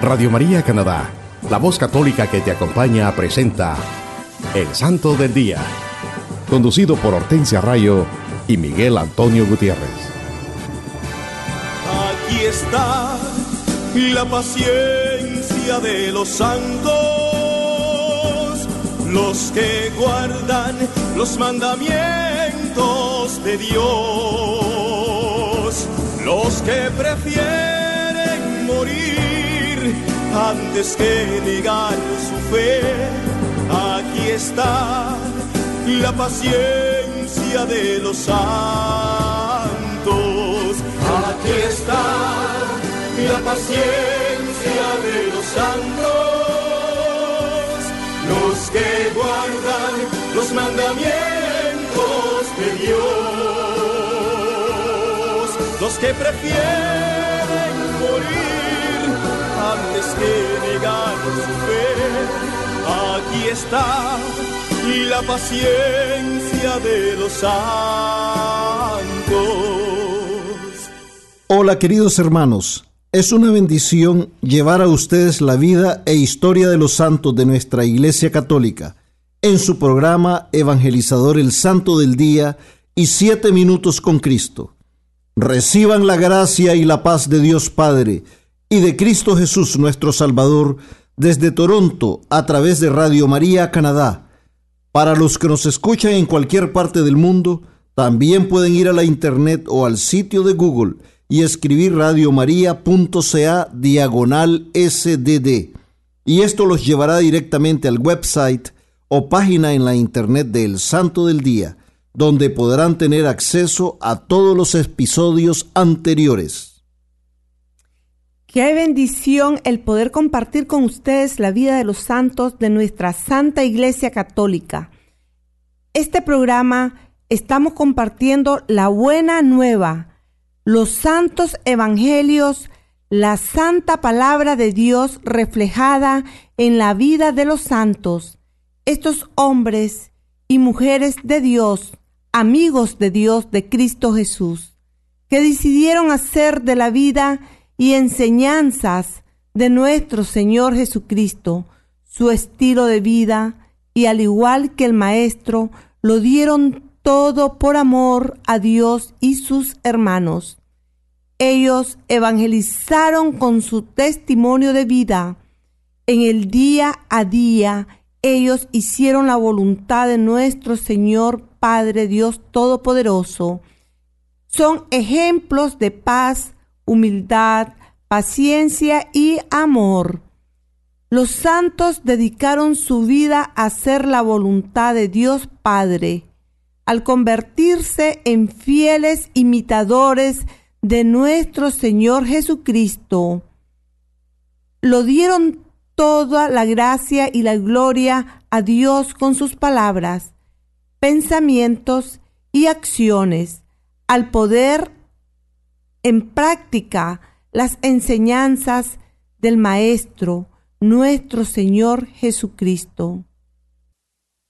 Radio María Canadá, la voz católica que te acompaña, presenta El Santo del Día, conducido por Hortensia Rayo y Miguel Antonio Gutiérrez. Aquí está la paciencia de los santos, los que guardan los mandamientos de Dios, los que prefieren morir antes que negar su fe. Aquí está la paciencia de los santos. Aquí está la paciencia de los santos, los que guardan los mandamientos de Dios, los que prefieren morir antes que negar su fe. Aquí está la paciencia de los santos. Hola queridos hermanos, es una bendición llevar a ustedes la vida e historia de los santos de nuestra Iglesia Católica en su programa Evangelizador el Santo del Día y Siete Minutos con Cristo. Reciban la gracia y la paz de Dios Padre y de Cristo Jesús nuestro Salvador desde Toronto a través de Radio María Canadá. Para los que nos escuchan en cualquier parte del mundo, también pueden ir a la internet o al sitio de Google y escribir radiomaria.ca diagonal sdd. Y esto los llevará directamente al website o página en la internet del Santo del Día, donde podrán tener acceso a todos los episodios anteriores. Qué bendición el poder compartir con ustedes la vida de los santos de nuestra Santa Iglesia Católica. Este programa estamos compartiendo la buena nueva, los santos evangelios, la santa palabra de Dios reflejada en la vida de los santos, estos hombres y mujeres de Dios, amigos de Dios de Cristo Jesús, que decidieron hacer de la vida y enseñanzas de nuestro Señor Jesucristo su estilo de vida y al igual que el Maestro, lo dieron todo por amor a Dios y sus hermanos. Ellos evangelizaron con su testimonio de vida. En el día a día, ellos hicieron la voluntad de nuestro Señor Padre Dios Todopoderoso. Son ejemplos de paz, humildad, paciencia y amor. Los santos dedicaron su vida a hacer la voluntad de Dios Padre, al convertirse en fieles imitadores de nuestro Señor Jesucristo. Lo dieron toda la gracia y la gloria a Dios con sus palabras, pensamientos y acciones, al poder en práctica las enseñanzas del Maestro, nuestro Señor Jesucristo.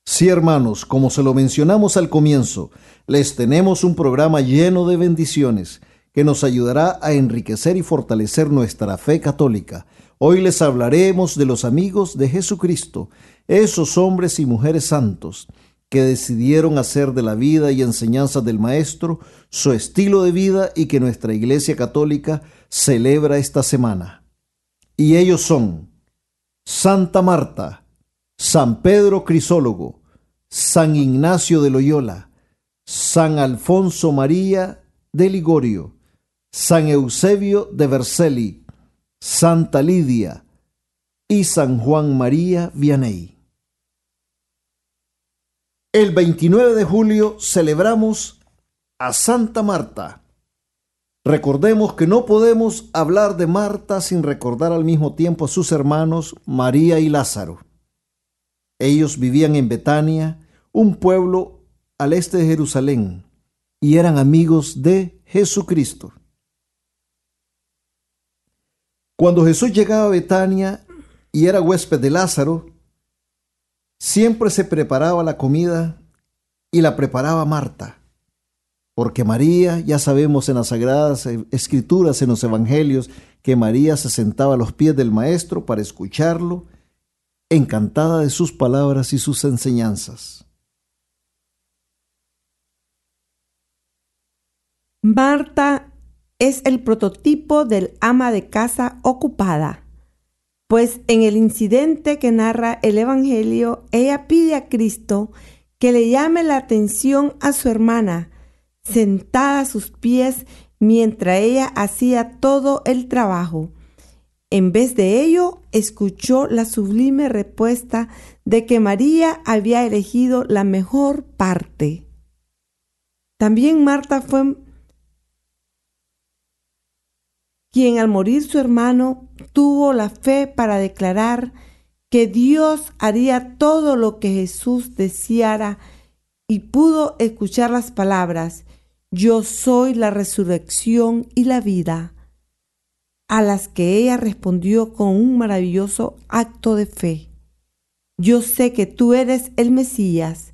Sí, hermanos, como se lo mencionamos al comienzo, les tenemos un programa lleno de bendiciones que nos ayudará a enriquecer y fortalecer nuestra fe católica. Hoy les hablaremos de los amigos de Jesucristo, esos hombres y mujeres santos que decidieron hacer de la vida y enseñanza del Maestro su estilo de vida y que nuestra Iglesia Católica celebra esta semana. Y ellos son Santa Marta, San Pedro Crisólogo, San Ignacio de Loyola, San Alfonso María de Ligorio, San Eusebio de Vercelli, Santa Lidia y San Juan María Vianney. El 29 de julio celebramos a Santa Marta. Recordemos que no podemos hablar de Marta sin recordar al mismo tiempo a sus hermanos María y Lázaro. Ellos vivían en Betania, un pueblo al este de Jerusalén, y eran amigos de Jesucristo. Cuando Jesús llegaba a Betania y era huésped de Lázaro, siempre se preparaba la comida y la preparaba Marta. porque María, ya sabemos en las sagradas escrituras, en los evangelios, que María se sentaba a los pies del Maestro para escucharlo, encantada de sus palabras y sus enseñanzas. Marta es el prototipo del ama de casa ocupada, pues en el incidente que narra el Evangelio, ella pide a Cristo que le llame la atención a su hermana, sentada a sus pies mientras ella hacía todo el trabajo. En vez de ello, escuchó la sublime respuesta de que María había elegido la mejor parte. También Marta fue quien al morir su hermano tuvo la fe para declarar que Dios haría todo lo que Jesús deseara y pudo escuchar las palabras, yo soy la resurrección y la vida, a las que ella respondió con un maravilloso acto de fe. Yo sé que tú eres el Mesías,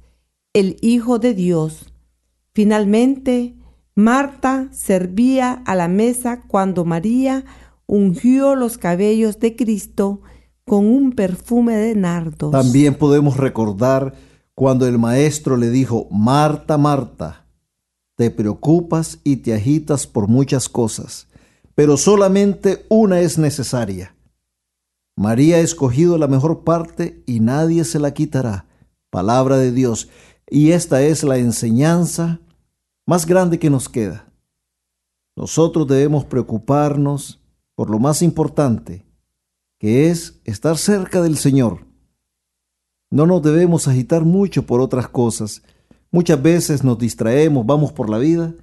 el Hijo de Dios. Finalmente, Marta servía a la mesa cuando María ungió los cabellos de Cristo con un perfume de nardos. También podemos recordar cuando el maestro le dijo, Marta, Marta, te preocupas y te agitas por muchas cosas, pero solamente una es necesaria. María ha escogido la mejor parte y nadie se la quitará. Palabra de Dios. Y esta es la enseñanza más grande que nos queda. Nosotros debemos preocuparnos por lo más importante, que es estar cerca del Señor. No nos debemos agitar mucho por otras cosas. Muchas veces nos distraemos, vamos por la vida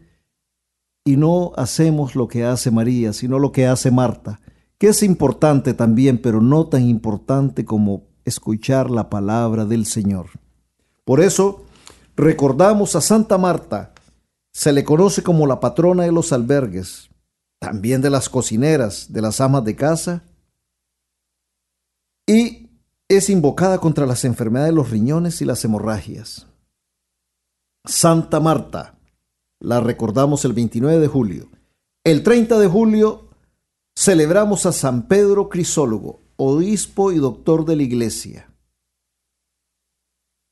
y no hacemos lo que hace María, sino lo que hace Marta, que es importante también, pero no tan importante como escuchar la palabra del Señor. Por eso recordamos a Santa Marta, se le conoce como la patrona de los albergues, también de las cocineras, de las amas de casa, y es invocada contra las enfermedades de los riñones y las hemorragias. Santa Marta, la recordamos el 29 de julio. El 30 de julio celebramos a San Pedro Crisólogo, obispo y doctor de la iglesia.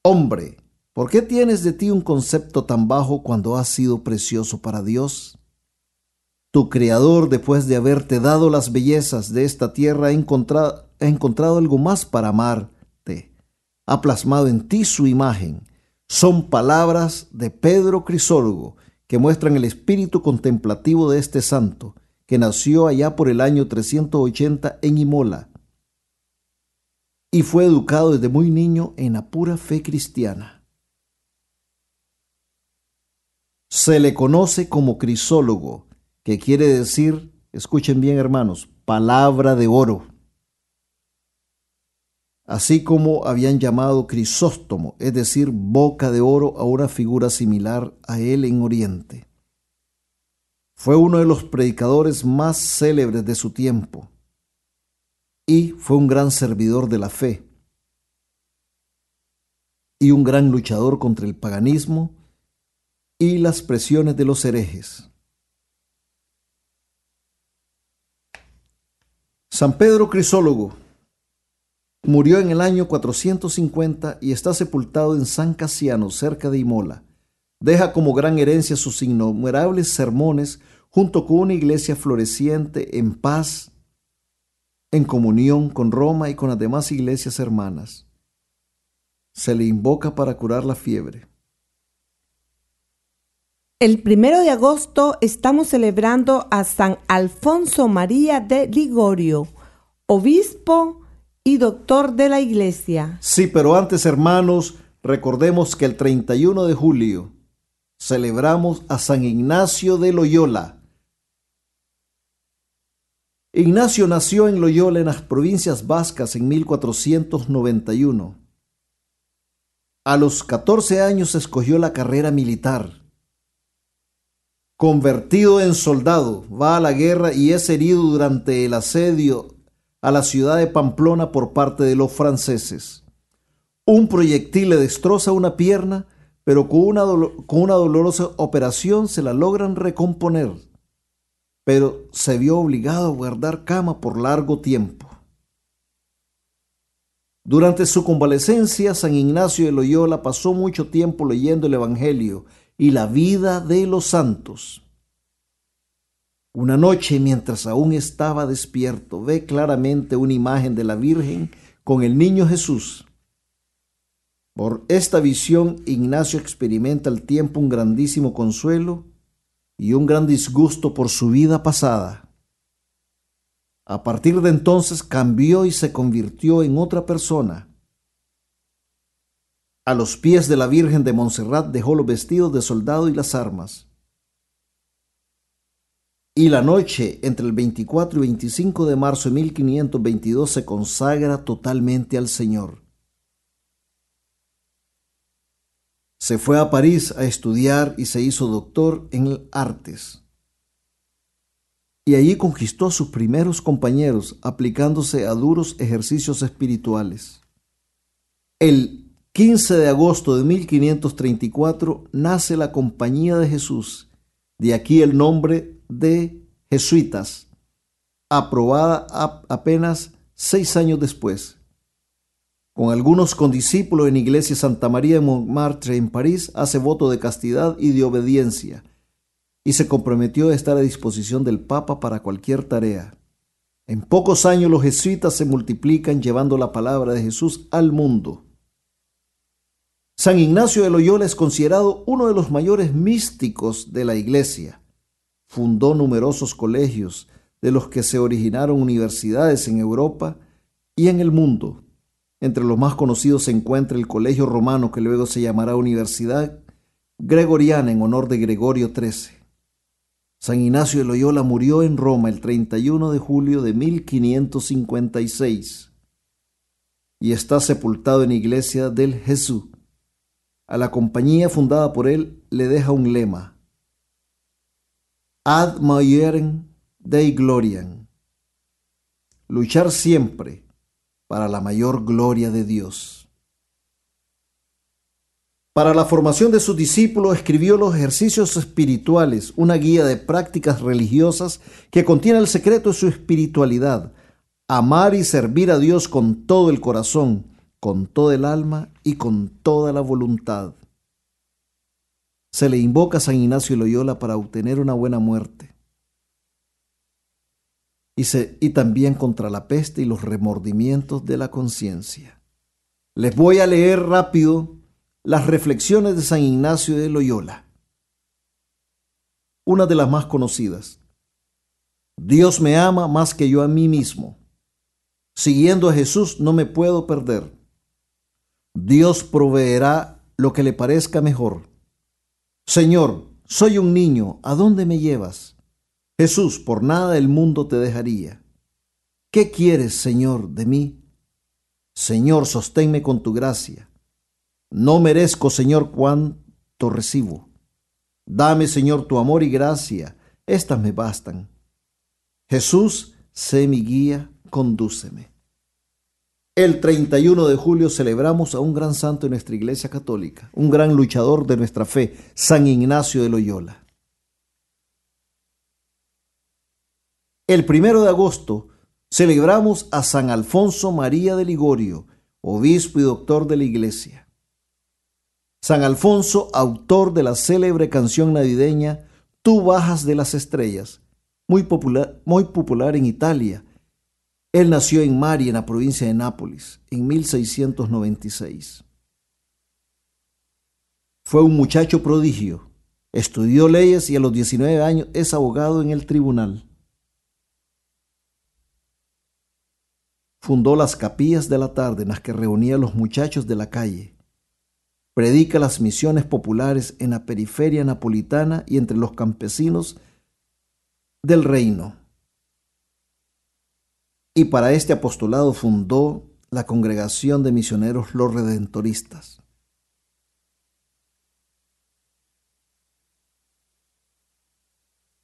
Hombre, ¿Por qué tienes de ti un concepto tan bajo cuando has sido precioso para Dios? Tu Creador, después de haberte dado las bellezas de esta tierra, ha encontrado, algo más para amarte. Ha plasmado en ti su imagen. Son palabras de Pedro Crisólogo que muestran el espíritu contemplativo de este santo, que nació allá por el año 380 en Imola y fue educado desde muy niño en la pura fe cristiana. Se le conoce como crisólogo, que quiere decir, escuchen bien hermanos, palabra de oro. Así como habían llamado Crisóstomo, es decir, boca de oro a una figura similar a él en Oriente. Fue uno de los predicadores más célebres de su tiempo y fue un gran servidor de la fe y un gran luchador contra el paganismo y las presiones de los herejes. San Pedro Crisólogo murió en el año 450 y está sepultado en San Casiano, cerca de Imola. Deja como gran herencia sus innumerables sermones junto con una iglesia floreciente en paz, en comunión con Roma y con las demás iglesias hermanas. Se le invoca para curar la fiebre. El primero de agosto estamos celebrando a San Alfonso María de Ligorio, obispo y doctor de la iglesia. Sí, pero antes, hermanos, recordemos que el 31 de julio celebramos a San Ignacio de Loyola. Ignacio nació en Loyola, en las provincias vascas, en 1491. A los 14 años escogió la carrera militar convertido en soldado, va a la guerra y es herido durante el asedio a la ciudad de Pamplona por parte de los franceses. Un proyectil le destroza una pierna, pero con una, con una dolorosa operación se la logran recomponer, pero se vio obligado a guardar cama por largo tiempo. Durante su convalecencia, San Ignacio de Loyola pasó mucho tiempo leyendo el Evangelio y la vida de los santos. Una noche, mientras aún estaba despierto, ve claramente una imagen de la Virgen con el niño Jesús. Por esta visión, Ignacio experimenta al tiempo un grandísimo consuelo y un gran disgusto por su vida pasada. A partir de entonces cambió y se convirtió en otra persona. A los pies de la Virgen de Montserrat dejó los vestidos de soldado y las armas y la noche entre el 24 y 25 de marzo de 1522 se consagra totalmente al Señor. Se fue a París a estudiar y se hizo doctor en artes. Y allí conquistó a sus primeros compañeros aplicándose a duros ejercicios espirituales. El 15 de agosto de 1534 nace la Compañía de Jesús, de aquí el nombre de jesuitas, aprobada apenas seis años después. Con algunos condiscípulos en Iglesia Santa María de Montmartre en París, hace voto de castidad y de obediencia y se comprometió a estar a disposición del Papa para cualquier tarea. En pocos años los jesuitas se multiplican llevando la palabra de Jesús al mundo. San Ignacio de Loyola es considerado uno de los mayores místicos de la Iglesia fundó numerosos colegios, de los que se originaron universidades en Europa y en el mundo. Entre los más conocidos se encuentra el Colegio Romano, que luego se llamará Universidad Gregoriana en honor de Gregorio XIII. San Ignacio de Loyola murió en Roma el 31 de julio de 1556 y está sepultado en la iglesia del Jesús. A la compañía fundada por él le deja un lema, ad maiorem dei gloriam. Luchar siempre para la mayor gloria de Dios. Para la formación de sus discípulos escribió los ejercicios espirituales, una guía de prácticas religiosas que contiene el secreto de su espiritualidad, amar y servir a Dios con todo el corazón, con todo el alma y con toda la voluntad. Se le invoca a San Ignacio de Loyola para obtener una buena muerte. Y, y también contra la peste y los remordimientos de la conciencia. Les voy a leer rápido las reflexiones de San Ignacio de Loyola. Una de las más conocidas. Dios me ama más que yo a mí mismo. Siguiendo a Jesús no me puedo perder. Dios proveerá lo que le parezca mejor. Señor, soy un niño, ¿a dónde me llevas? Jesús, por nada el mundo te dejaría. ¿Qué quieres, Señor, de mí? Señor, sosténme con tu gracia. No merezco, Señor, cuánto recibo. Dame, Señor, tu amor y gracia, estas me bastan. Jesús, sé mi guía, condúceme. El 31 de julio celebramos a un gran santo en nuestra Iglesia Católica, un gran luchador de nuestra fe, San Ignacio de Loyola. El primero de agosto celebramos a San Alfonso María de Ligorio, obispo y doctor de la Iglesia. San Alfonso, autor de la célebre canción navideña Tú bajas de las estrellas, muy popular, muy popular en Italia él nació en Mari, en la provincia de Nápoles, en 1696. Fue un muchacho prodigio. Estudió leyes y a los 19 años es abogado en el tribunal. Fundó las capillas de la tarde en las que reunía a los muchachos de la calle. Predica las misiones populares en la periferia napolitana y entre los campesinos del reino y para este apostolado fundó la Congregación de Misioneros Los Redentoristas.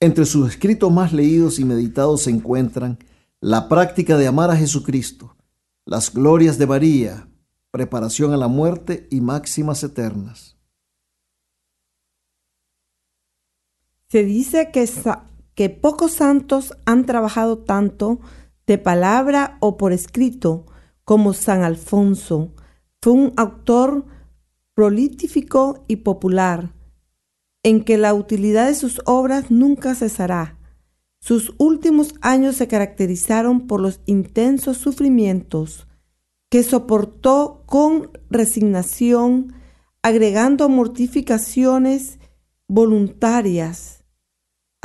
Entre sus escritos más leídos y meditados se encuentran La práctica de amar a Jesucristo, Las glorias de María, Preparación a la muerte y Máximas eternas. Se dice que, que pocos santos han trabajado tanto de palabra o por escrito como San Alfonso. Fue un autor prolífico y popular, en que la utilidad de sus obras nunca cesará. Sus últimos años se caracterizaron por los intensos sufrimientos que soportó con resignación, agregando mortificaciones voluntarias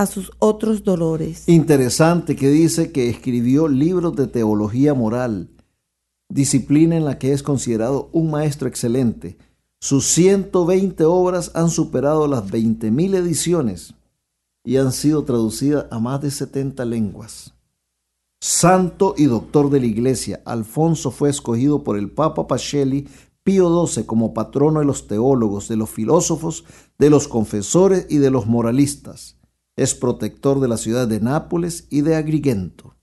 sus otros dolores. Interesante que dice que escribió libros de teología moral, disciplina en la que es considerado un maestro excelente. Sus 120 obras han superado las 20.000 ediciones y han sido traducidas a más de 70 lenguas. Santo y doctor de la Iglesia, Alfonso fue escogido por el Papa Pacelli Pío XII como patrono de los teólogos, de los filósofos, de los confesores y de los moralistas. Es protector de la ciudad de Nápoles y de Agrigento.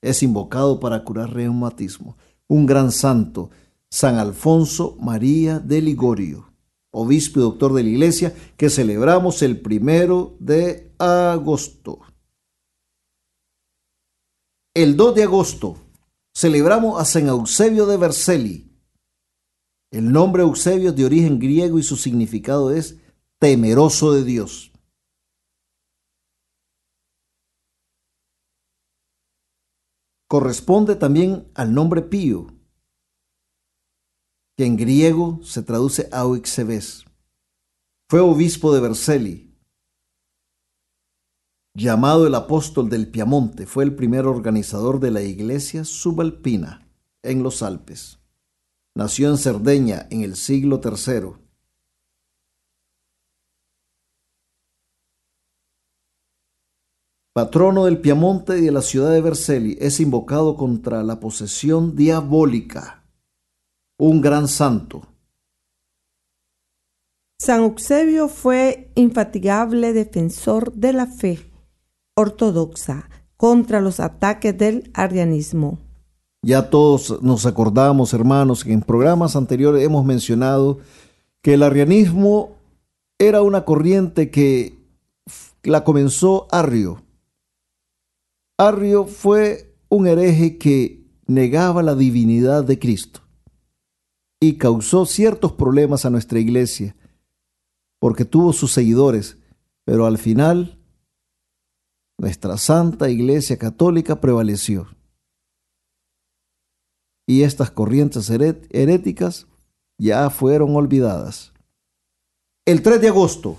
Es invocado para curar reumatismo. Un gran santo, San Alfonso María de Ligorio, obispo y doctor de la iglesia, que celebramos el primero de agosto. El 2 de agosto celebramos a San Eusebio de Vercelli. El nombre Eusebio es de origen griego y su significado es temeroso de Dios. Corresponde también al nombre Pío, que en griego se traduce Auxebes. Fue obispo de Vercelli, llamado el apóstol del Piamonte, fue el primer organizador de la iglesia subalpina en los Alpes. Nació en Cerdeña en el siglo III patrono del Piamonte y de la ciudad de Vercelli, es invocado contra la posesión diabólica, un gran santo. San Eusebio fue infatigable defensor de la fe ortodoxa contra los ataques del arianismo. Ya todos nos acordamos, hermanos, que en programas anteriores hemos mencionado que el arianismo era una corriente que la comenzó Arrio, Arrio fue un hereje que negaba la divinidad de Cristo y causó ciertos problemas a nuestra iglesia porque tuvo sus seguidores, pero al final nuestra santa iglesia católica prevaleció. Y estas corrientes heréticas ya fueron olvidadas. El 3 de agosto,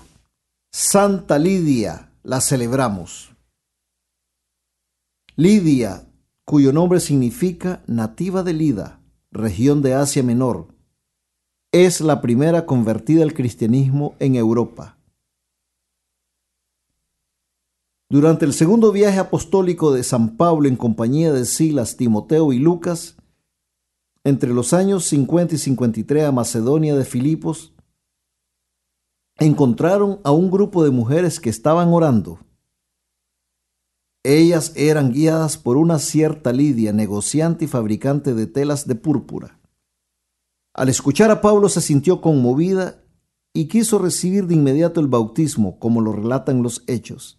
Santa Lidia la celebramos. Lidia, cuyo nombre significa nativa de Lida, región de Asia Menor, es la primera convertida al cristianismo en Europa. Durante el segundo viaje apostólico de San Pablo en compañía de Silas, Timoteo y Lucas, entre los años 50 y 53 a Macedonia de Filipos, encontraron a un grupo de mujeres que estaban orando. Ellas eran guiadas por una cierta Lidia, negociante y fabricante de telas de púrpura. Al escuchar a Pablo se sintió conmovida y quiso recibir de inmediato el bautismo, como lo relatan los hechos.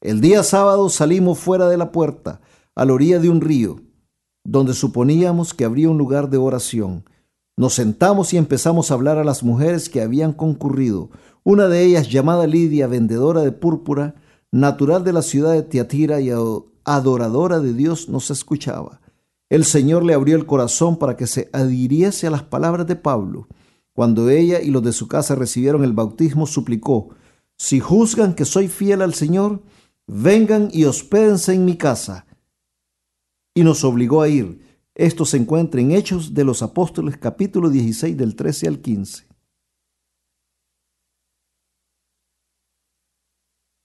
El día sábado salimos fuera de la puerta, a la orilla de un río, donde suponíamos que habría un lugar de oración. Nos sentamos y empezamos a hablar a las mujeres que habían concurrido. Una de ellas, llamada Lidia, vendedora de púrpura, natural de la ciudad de Tiatira y adoradora de Dios, nos escuchaba. El Señor le abrió el corazón para que se adhiriese a las palabras de Pablo. Cuando ella y los de su casa recibieron el bautismo, suplicó, Si juzgan que soy fiel al Señor, vengan y hospédense en mi casa. Y nos obligó a ir. Esto se encuentra en Hechos de los Apóstoles capítulo 16 del 13 al 15.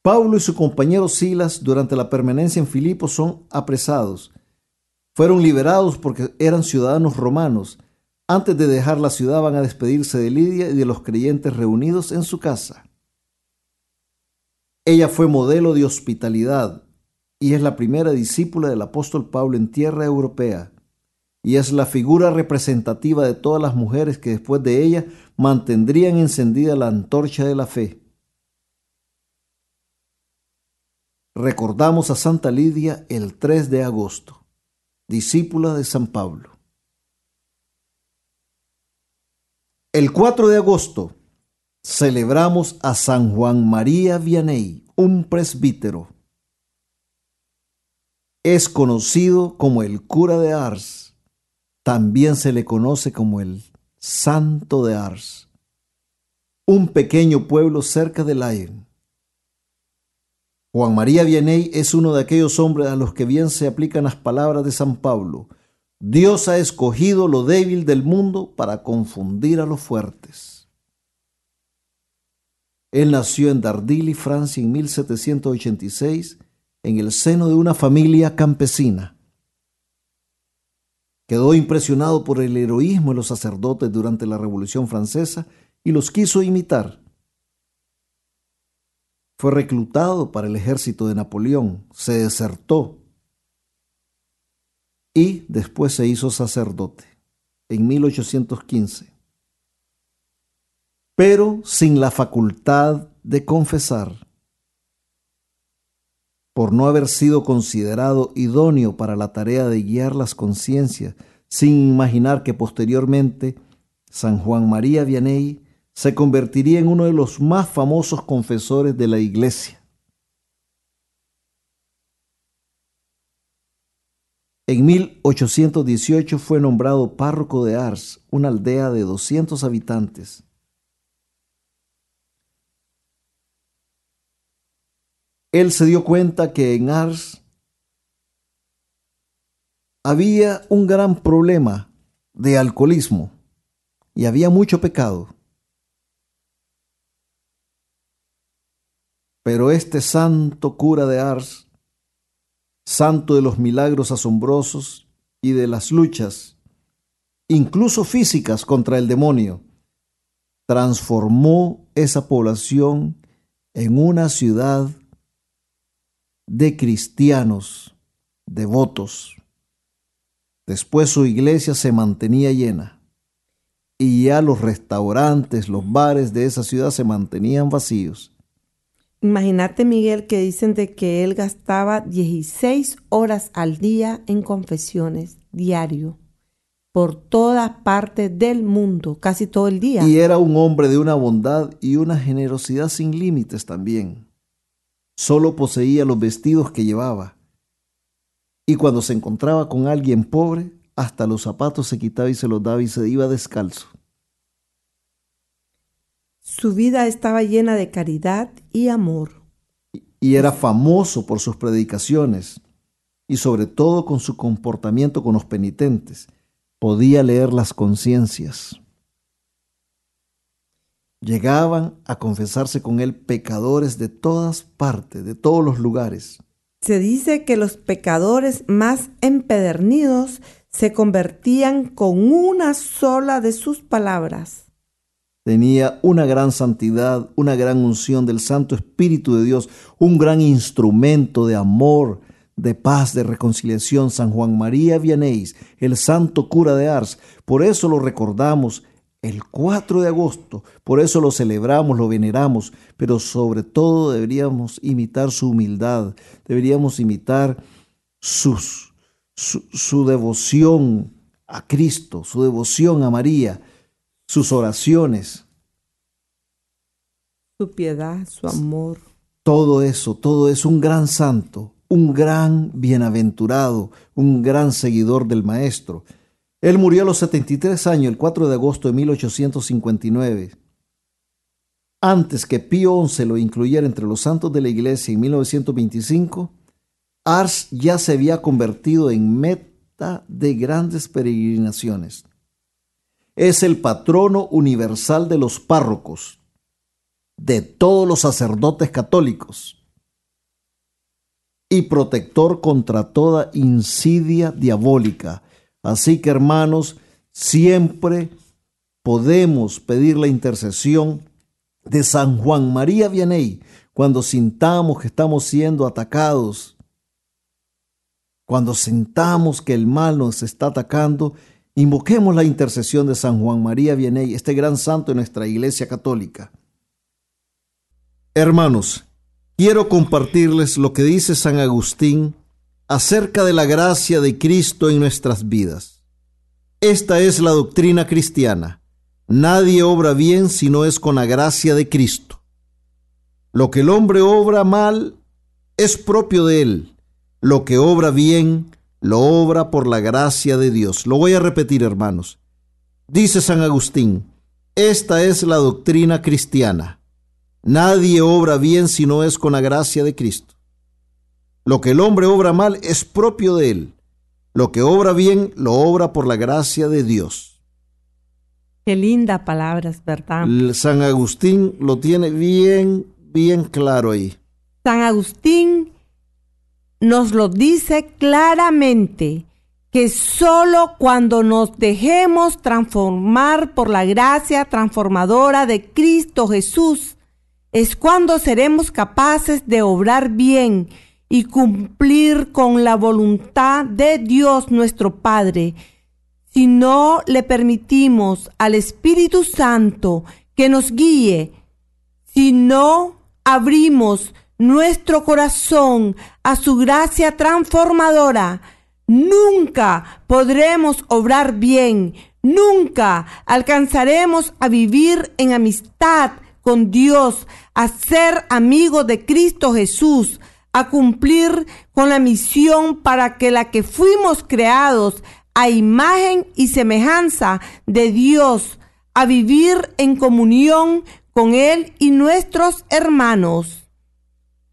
Pablo y su compañero Silas durante la permanencia en Filipos son apresados. Fueron liberados porque eran ciudadanos romanos. Antes de dejar la ciudad van a despedirse de Lidia y de los creyentes reunidos en su casa. Ella fue modelo de hospitalidad y es la primera discípula del apóstol Pablo en tierra europea y es la figura representativa de todas las mujeres que después de ella mantendrían encendida la antorcha de la fe. Recordamos a Santa Lidia el 3 de agosto, discípula de San Pablo. El 4 de agosto celebramos a San Juan María Vianney, un presbítero. Es conocido como el cura de Ars. También se le conoce como el Santo de Ars, un pequeño pueblo cerca de Lyon. Juan María Vianney es uno de aquellos hombres a los que bien se aplican las palabras de San Pablo. Dios ha escogido lo débil del mundo para confundir a los fuertes. Él nació en Dardilly, Francia, en 1786, en el seno de una familia campesina. Quedó impresionado por el heroísmo de los sacerdotes durante la Revolución Francesa y los quiso imitar. Fue reclutado para el ejército de Napoleón, se desertó y después se hizo sacerdote en 1815, pero sin la facultad de confesar, por no haber sido considerado idóneo para la tarea de guiar las conciencias, sin imaginar que posteriormente San Juan María Vianney se convertiría en uno de los más famosos confesores de la iglesia. En 1818 fue nombrado párroco de Ars, una aldea de 200 habitantes. Él se dio cuenta que en Ars había un gran problema de alcoholismo y había mucho pecado. Pero este santo cura de Ars, santo de los milagros asombrosos y de las luchas, incluso físicas contra el demonio, transformó esa población en una ciudad de cristianos devotos. Después su iglesia se mantenía llena y ya los restaurantes, los bares de esa ciudad se mantenían vacíos. Imagínate, Miguel, que dicen de que él gastaba 16 horas al día en confesiones, diario, por toda parte del mundo, casi todo el día. Y era un hombre de una bondad y una generosidad sin límites también. Solo poseía los vestidos que llevaba. Y cuando se encontraba con alguien pobre, hasta los zapatos se quitaba y se los daba y se iba descalzo. Su vida estaba llena de caridad y amor. Y era famoso por sus predicaciones y sobre todo con su comportamiento con los penitentes. Podía leer las conciencias. Llegaban a confesarse con él pecadores de todas partes, de todos los lugares. Se dice que los pecadores más empedernidos se convertían con una sola de sus palabras tenía una gran santidad, una gran unción del Santo Espíritu de Dios, un gran instrumento de amor, de paz, de reconciliación, San Juan María Vianéis, el santo cura de Ars. Por eso lo recordamos el 4 de agosto, por eso lo celebramos, lo veneramos, pero sobre todo deberíamos imitar su humildad, deberíamos imitar sus, su, su devoción a Cristo, su devoción a María, sus oraciones. Su piedad, su amor. Todo eso, todo es un gran santo, un gran bienaventurado, un gran seguidor del Maestro. Él murió a los 73 años, el 4 de agosto de 1859. Antes que Pío XI lo incluyera entre los santos de la iglesia en 1925, Ars ya se había convertido en meta de grandes peregrinaciones es el patrono universal de los párrocos, de todos los sacerdotes católicos y protector contra toda insidia diabólica. Así que hermanos, siempre podemos pedir la intercesión de San Juan María Vianney cuando sintamos que estamos siendo atacados, cuando sintamos que el mal nos está atacando Invoquemos la intercesión de San Juan María Vianney, este gran santo de nuestra Iglesia Católica. Hermanos, quiero compartirles lo que dice San Agustín acerca de la gracia de Cristo en nuestras vidas. Esta es la doctrina cristiana. Nadie obra bien si no es con la gracia de Cristo. Lo que el hombre obra mal es propio de él. Lo que obra bien, lo obra por la gracia de Dios. Lo voy a repetir, hermanos. Dice San Agustín, esta es la doctrina cristiana. Nadie obra bien si no es con la gracia de Cristo. Lo que el hombre obra mal es propio de él. Lo que obra bien lo obra por la gracia de Dios. Qué linda palabras, ¿verdad? San Agustín lo tiene bien, bien claro ahí. San Agustín nos lo dice claramente que solo cuando nos dejemos transformar por la gracia transformadora de Cristo Jesús es cuando seremos capaces de obrar bien y cumplir con la voluntad de Dios nuestro Padre, si no le permitimos al Espíritu Santo que nos guíe, si no abrimos nuestro corazón a su gracia transformadora, nunca podremos obrar bien, nunca alcanzaremos a vivir en amistad con Dios, a ser amigos de Cristo Jesús, a cumplir con la misión para que la que fuimos creados a imagen y semejanza de Dios, a vivir en comunión con Él y nuestros hermanos.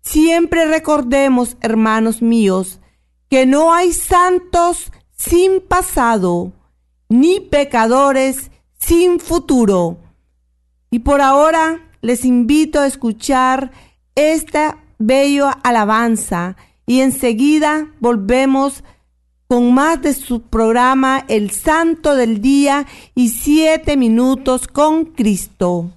Siempre recordemos, hermanos míos, que no hay santos sin pasado, ni pecadores sin futuro. Y por ahora les invito a escuchar esta bello alabanza y enseguida volvemos con más de su programa El Santo del Día y siete minutos con Cristo.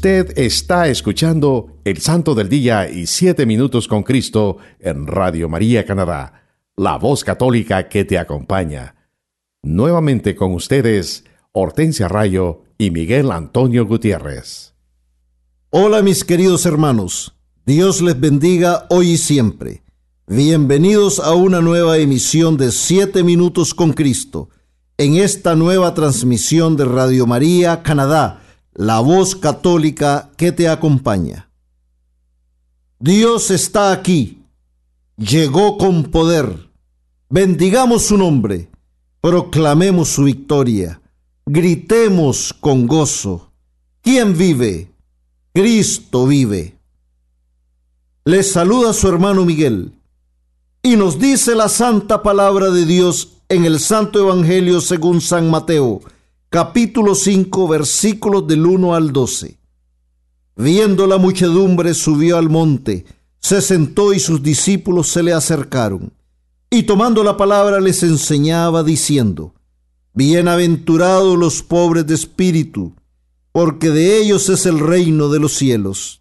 Usted está escuchando El Santo del Día y Siete Minutos con Cristo en Radio María Canadá, la voz católica que te acompaña. Nuevamente con ustedes, Hortensia Rayo y Miguel Antonio Gutiérrez. Hola mis queridos hermanos, Dios les bendiga hoy y siempre. Bienvenidos a una nueva emisión de Siete Minutos con Cristo, en esta nueva transmisión de Radio María Canadá, la voz católica que te acompaña. Dios está aquí, llegó con poder. Bendigamos su nombre, proclamemos su victoria, gritemos con gozo. ¿Quién vive? Cristo vive. Les saluda su hermano Miguel y nos dice la santa palabra de Dios en el Santo Evangelio según San Mateo capítulo 5, versículos del 1 al 12. Viendo la muchedumbre, subió al monte, se sentó y sus discípulos se le acercaron. Y tomando la palabra les enseñaba diciendo, Bienaventurados los pobres de espíritu, porque de ellos es el reino de los cielos.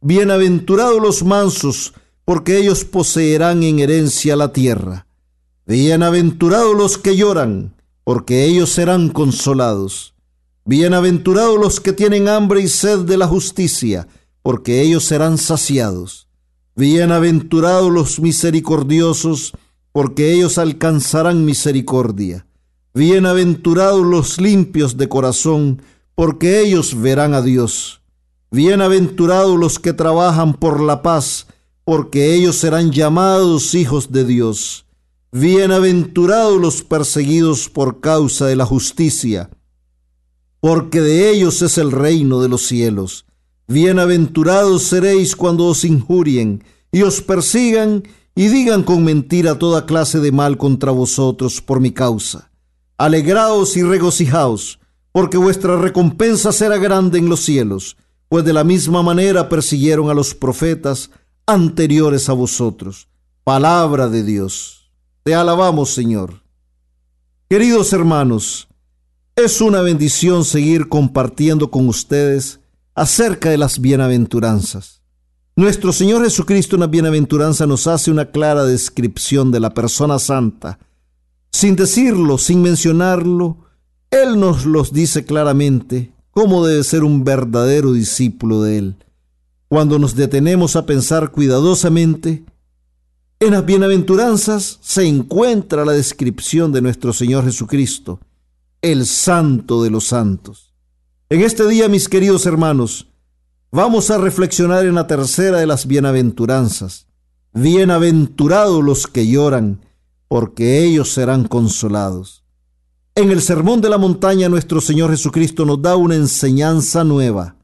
Bienaventurados los mansos, porque ellos poseerán en herencia la tierra. Bienaventurados los que lloran, porque ellos serán consolados. Bienaventurados los que tienen hambre y sed de la justicia, porque ellos serán saciados. Bienaventurados los misericordiosos, porque ellos alcanzarán misericordia. Bienaventurados los limpios de corazón, porque ellos verán a Dios. Bienaventurados los que trabajan por la paz, porque ellos serán llamados hijos de Dios. Bienaventurados los perseguidos por causa de la justicia, porque de ellos es el reino de los cielos. Bienaventurados seréis cuando os injurien y os persigan y digan con mentira toda clase de mal contra vosotros por mi causa. Alegraos y regocijaos, porque vuestra recompensa será grande en los cielos, pues de la misma manera persiguieron a los profetas anteriores a vosotros. Palabra de Dios. Te alabamos, Señor. Queridos hermanos, es una bendición seguir compartiendo con ustedes acerca de las bienaventuranzas. Nuestro Señor Jesucristo en la bienaventuranza nos hace una clara descripción de la persona santa. Sin decirlo, sin mencionarlo, Él nos los dice claramente cómo debe ser un verdadero discípulo de Él. Cuando nos detenemos a pensar cuidadosamente, en las bienaventuranzas se encuentra la descripción de nuestro Señor Jesucristo, el santo de los santos. En este día, mis queridos hermanos, vamos a reflexionar en la tercera de las bienaventuranzas. Bienaventurados los que lloran, porque ellos serán consolados. En el Sermón de la Montaña nuestro Señor Jesucristo nos da una enseñanza nueva.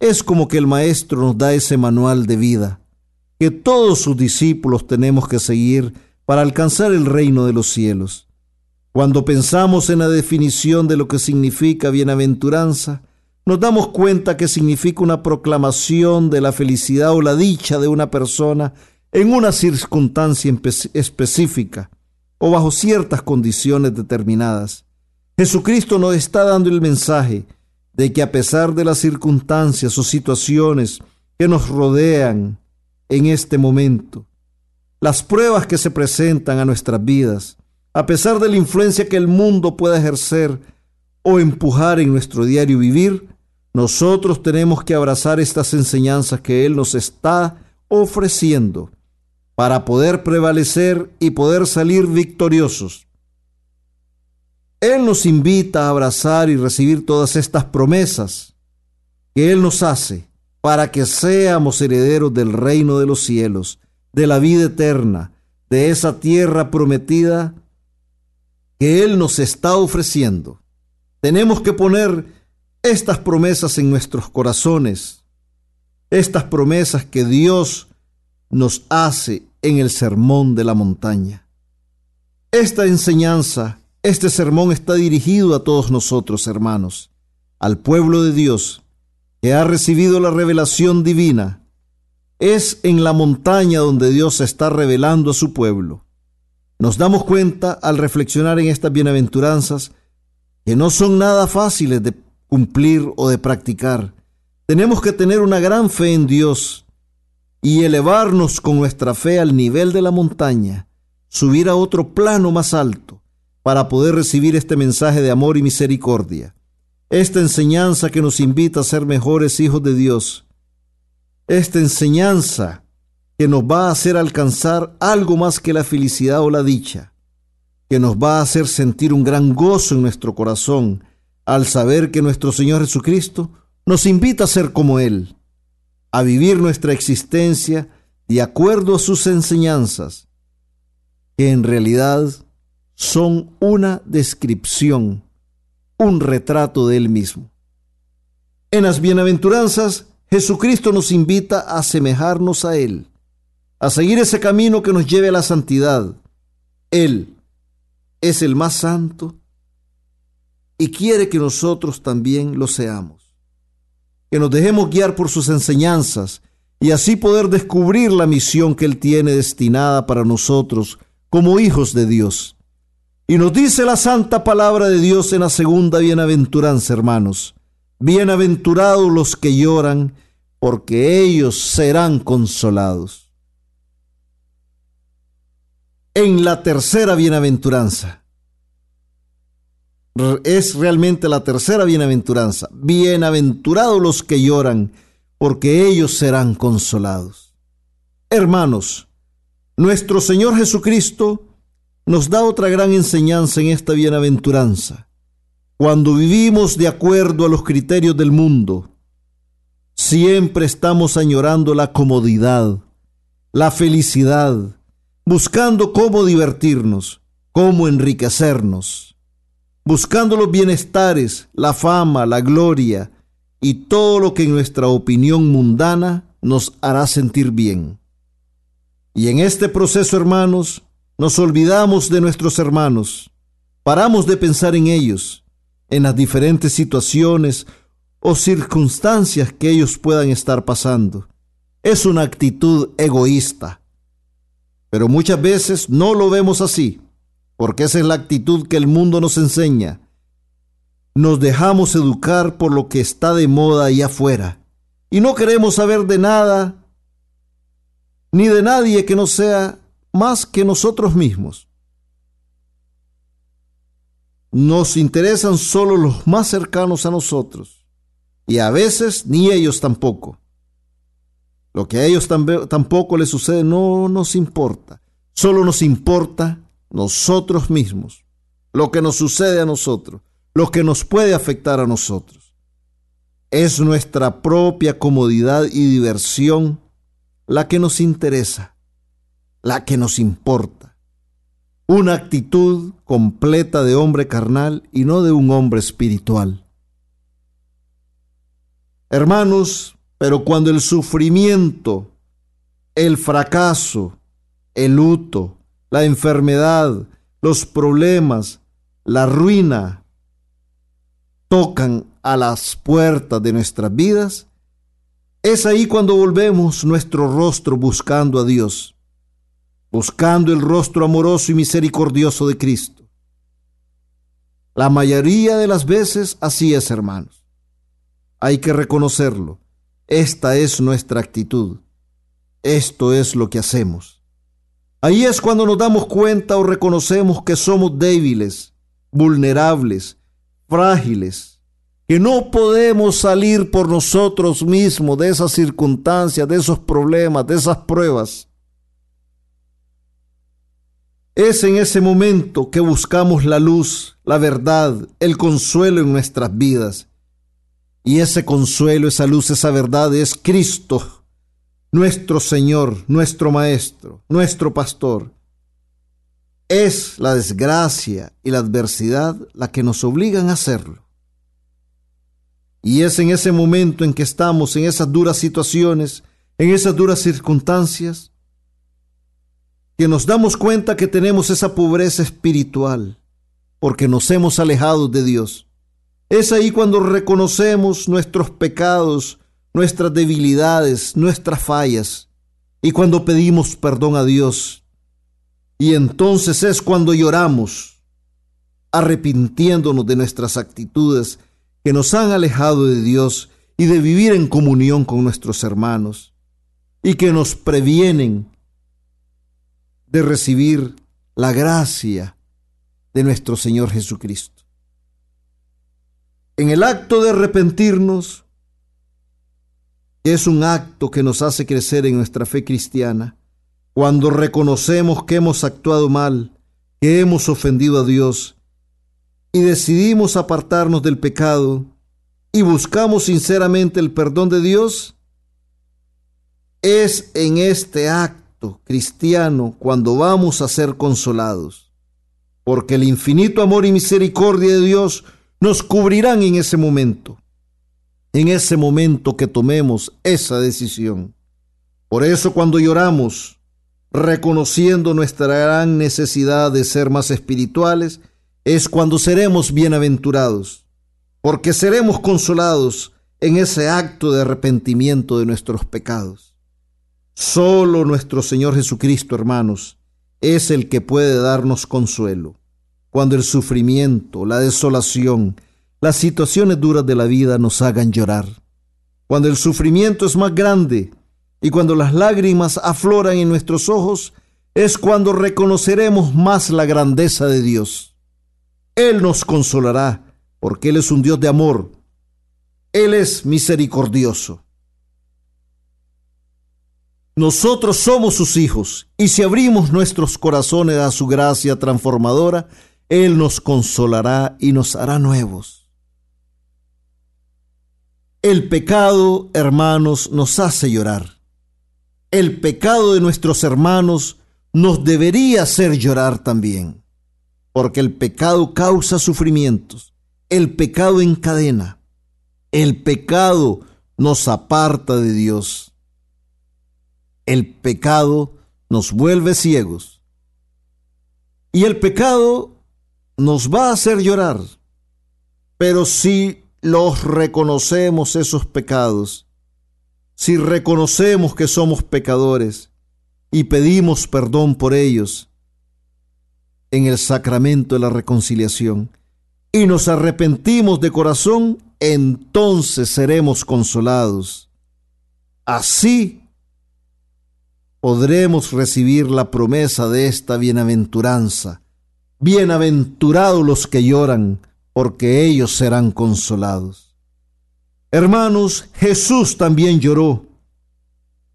Es como que el Maestro nos da ese manual de vida que todos sus discípulos tenemos que seguir para alcanzar el reino de los cielos. Cuando pensamos en la definición de lo que significa bienaventuranza, nos damos cuenta que significa una proclamación de la felicidad o la dicha de una persona en una circunstancia específica o bajo ciertas condiciones determinadas. Jesucristo nos está dando el mensaje de que a pesar de las circunstancias o situaciones que nos rodean, en este momento. Las pruebas que se presentan a nuestras vidas, a pesar de la influencia que el mundo pueda ejercer o empujar en nuestro diario vivir, nosotros tenemos que abrazar estas enseñanzas que Él nos está ofreciendo para poder prevalecer y poder salir victoriosos. Él nos invita a abrazar y recibir todas estas promesas que Él nos hace para que seamos herederos del reino de los cielos, de la vida eterna, de esa tierra prometida que Él nos está ofreciendo. Tenemos que poner estas promesas en nuestros corazones, estas promesas que Dios nos hace en el sermón de la montaña. Esta enseñanza, este sermón está dirigido a todos nosotros, hermanos, al pueblo de Dios, ha recibido la revelación divina, es en la montaña donde Dios está revelando a su pueblo. Nos damos cuenta al reflexionar en estas bienaventuranzas que no son nada fáciles de cumplir o de practicar, Tenemos que tener una gran fe en Dios y elevarnos con nuestra fe al nivel de la montaña, subir a otro plano más alto para poder recibir este mensaje de amor y misericordia, esta enseñanza que nos invita a ser mejores hijos de Dios, esta enseñanza que nos va a hacer alcanzar algo más que la felicidad o la dicha, que nos va a hacer sentir un gran gozo en nuestro corazón al saber que nuestro Señor Jesucristo nos invita a ser como Él, a vivir nuestra existencia de acuerdo a sus enseñanzas, que en realidad son una descripción, un retrato de Él mismo. En las bienaventuranzas, Jesucristo nos invita a asemejarnos a Él, a seguir ese camino que nos lleve a la santidad. Él es el más santo y quiere que nosotros también lo seamos. Que nos dejemos guiar por sus enseñanzas y así poder descubrir la misión que Él tiene destinada para nosotros como hijos de Dios. Y nos dice la santa palabra de Dios en la segunda bienaventuranza, hermanos. Bienaventurados los que lloran, porque ellos serán consolados. En la tercera bienaventuranza, es realmente la tercera bienaventuranza. Bienaventurados los que lloran, porque ellos serán consolados. Hermanos, nuestro Señor Jesucristo nos da otra gran enseñanza en esta bienaventuranza. Cuando vivimos de acuerdo a los criterios del mundo, siempre estamos añorando la comodidad, la felicidad, buscando cómo divertirnos, cómo enriquecernos buscando los bienestares, la fama, la gloria y todo lo que en nuestra opinión mundana nos hará sentir bien. Y en este proceso, hermanos, nos olvidamos de nuestros hermanos, paramos de pensar en ellos, en las diferentes situaciones o circunstancias que ellos puedan estar pasando. Es una actitud egoísta, pero muchas veces no lo vemos así porque esa es la actitud que el mundo nos enseña. Nos dejamos educar por lo que está de moda allá afuera y no queremos saber de nada ni de nadie que no sea más que nosotros mismos. Nos interesan solo los más cercanos a nosotros y a veces ni ellos tampoco. Lo que a ellos tampoco les sucede no nos importa, solo nos importa nosotros mismos, lo que nos sucede a nosotros, lo que nos puede afectar a nosotros. Es nuestra propia comodidad y diversión la que nos interesa, la que nos importa. Una actitud completa de hombre carnal y no de un hombre espiritual. Hermanos, pero cuando el sufrimiento, el fracaso, el luto, la enfermedad, los problemas, la ruina tocan a las puertas de nuestras vidas, es ahí cuando volvemos nuestro rostro buscando a Dios, buscando el rostro amoroso y misericordioso de Cristo. La mayoría de las veces así es, hermanos. Hay que reconocerlo. Esta es nuestra actitud. Esto es lo que hacemos. Ahí es cuando nos damos cuenta o reconocemos que somos débiles, vulnerables, frágiles, que no podemos salir por nosotros mismos de esas circunstancias, de esos problemas, de esas pruebas. Es en ese momento que buscamos la luz, la verdad, el consuelo en nuestras vidas. Y ese consuelo, esa luz, esa verdad es Cristo nuestro Señor, nuestro Maestro, nuestro Pastor. Es la desgracia y la adversidad la que nos obligan a hacerlo. Y es en ese momento en que estamos en esas duras situaciones, en esas duras circunstancias, que nos damos cuenta que tenemos esa pobreza espiritual, porque nos hemos alejado de Dios. Es ahí cuando reconocemos nuestros pecados, nuestras debilidades, nuestras fallas, y cuando pedimos perdón a Dios. Y entonces es cuando lloramos, arrepintiéndonos de nuestras actitudes que nos han alejado de Dios y de vivir en comunión con nuestros hermanos y que nos previenen de recibir la gracia de nuestro Señor Jesucristo. En el acto de arrepentirnos, es un acto que nos hace crecer en nuestra fe cristiana, cuando reconocemos que hemos actuado mal, que hemos ofendido a Dios y decidimos apartarnos del pecado y buscamos sinceramente el perdón de Dios, es en este acto cristiano cuando vamos a ser consolados, porque el infinito amor y misericordia de Dios nos cubrirán en ese momento, en ese momento que tomemos esa decisión. Por eso cuando lloramos, reconociendo nuestra gran necesidad de ser más espirituales, es cuando seremos bienaventurados porque seremos consolados en ese acto de arrepentimiento de nuestros pecados. Solo nuestro Señor Jesucristo, hermanos, es el que puede darnos consuelo cuando el sufrimiento, la desolación, las situaciones duras de la vida nos hagan llorar. Cuando el sufrimiento es más grande y cuando las lágrimas afloran en nuestros ojos, es cuando reconoceremos más la grandeza de Dios. Él nos consolará porque Él es un Dios de amor. Él es misericordioso. Nosotros somos sus hijos y si abrimos nuestros corazones a su gracia transformadora, Él nos consolará y nos hará nuevos. El pecado, hermanos, nos hace llorar. El pecado de nuestros hermanos nos debería hacer llorar también, porque el pecado causa sufrimientos el pecado encadena. El pecado nos aparta de Dios. El pecado nos vuelve ciegos. Y el pecado nos va a hacer llorar. Pero si los reconocemos esos pecados, si reconocemos que somos pecadores y pedimos perdón por ellos en el sacramento de la reconciliación, y nos arrepentimos de corazón, entonces seremos consolados. Así podremos recibir la promesa de esta bienaventuranza. Bienaventurados los que lloran, porque ellos serán consolados. Hermanos, Jesús también lloró.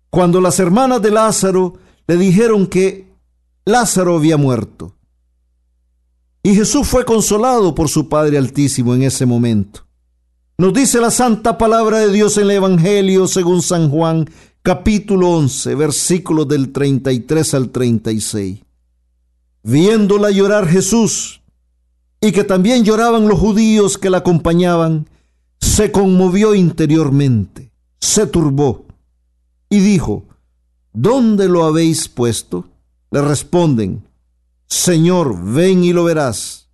Cuando las hermanas de Lázaro le dijeron que Lázaro había muerto, y Jesús fue consolado por su Padre Altísimo en ese momento. Nos dice la santa palabra de Dios en el Evangelio según San Juan, capítulo 11, versículos del 33 al 36. Viéndola llorar Jesús, y que también lloraban los judíos que la acompañaban, se conmovió interiormente, se turbó, y dijo, ¿Dónde lo habéis puesto? Le responden, Señor, ven y lo verás.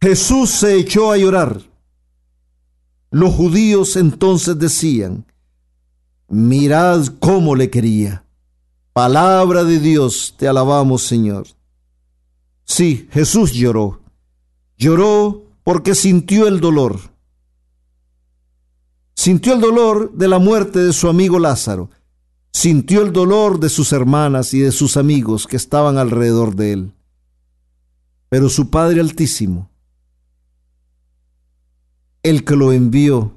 Jesús se echó a llorar. Los judíos entonces decían, mirad cómo le quería. Palabra de Dios, te alabamos Señor. Sí, Jesús lloró. Lloró porque sintió el dolor. Sintió el dolor de la muerte de su amigo Lázaro sintió el dolor de sus hermanas y de sus amigos que estaban alrededor de él. Pero su Padre Altísimo, el que lo envió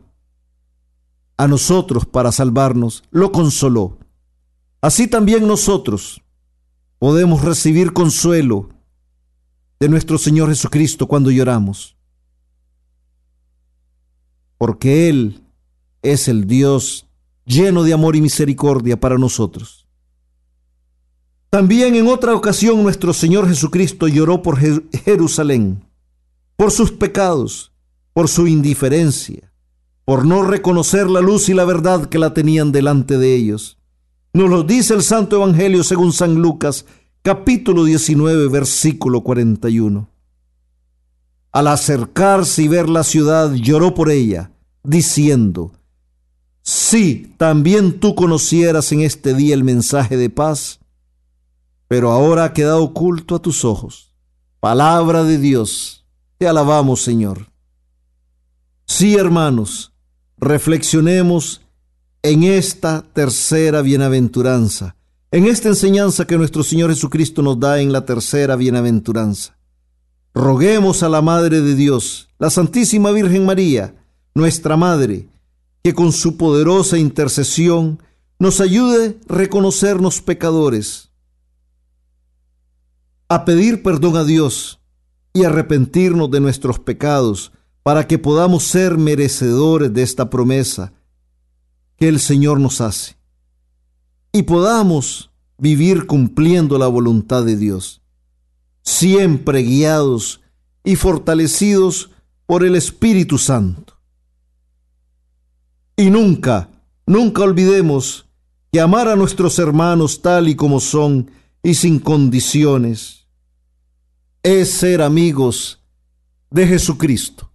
a nosotros para salvarnos, lo consoló. Así también nosotros podemos recibir consuelo de nuestro Señor Jesucristo cuando lloramos. Porque Él es el Dios lleno de amor y misericordia para nosotros. También en otra ocasión nuestro Señor Jesucristo lloró por Jerusalén, por sus pecados, por su indiferencia, por no reconocer la luz y la verdad que la tenían delante de ellos. Nos lo dice el Santo Evangelio según San Lucas, capítulo 19, versículo 41. Al acercarse y ver la ciudad, lloró por ella, diciendo, si también tú conocieras en este día el mensaje de paz, pero ahora ha quedado oculto a tus ojos. Palabra de Dios, te alabamos Señor. Sí, hermanos, reflexionemos en esta tercera bienaventuranza, en esta enseñanza que nuestro Señor Jesucristo nos da en la tercera bienaventuranza. Roguemos a la Madre de Dios, la Santísima Virgen María, nuestra Madre, que con su poderosa intercesión nos ayude a reconocernos pecadores, a pedir perdón a Dios y arrepentirnos de nuestros pecados para que podamos ser merecedores de esta promesa que el Señor nos hace y podamos vivir cumpliendo la voluntad de Dios, siempre guiados y fortalecidos por el Espíritu Santo. Y nunca, nunca olvidemos que amar a nuestros hermanos tal y como son y sin condiciones es ser amigos de Jesucristo.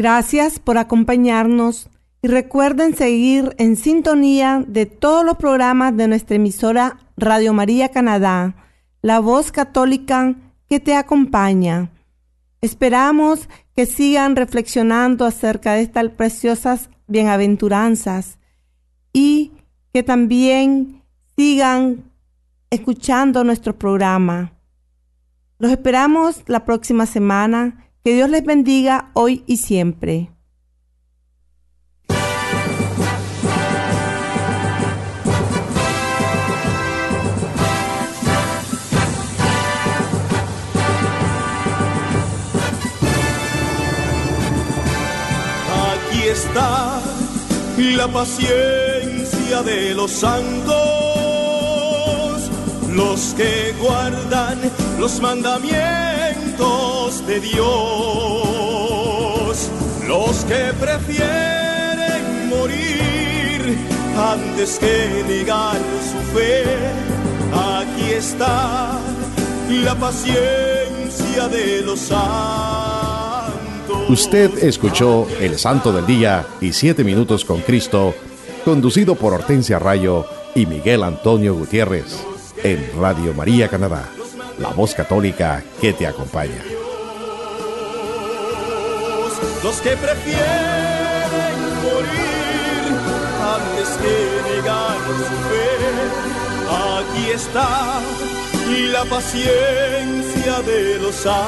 Gracias por acompañarnos y recuerden seguir en sintonía de todos los programas de nuestra emisora Radio María Canadá, la voz católica que te acompaña. Esperamos que sigan reflexionando acerca de estas preciosas bienaventuranzas y que también sigan escuchando nuestro programa. Los esperamos la próxima semana. Que Dios les bendiga hoy y siempre. está la paciencia de los santos, los que guardan los mandamientos de Dios, los que prefieren morir antes que negar su fe. Aquí está la paciencia de los santos. Usted escuchó El Santo del Día y Siete Minutos con Cristo, conducido por Hortensia Rayo y Miguel Antonio Gutiérrez, en Radio María Canadá, la voz católica que te acompaña. Los que prefieren morir antes que negar su fe, aquí está la paciencia de los santos.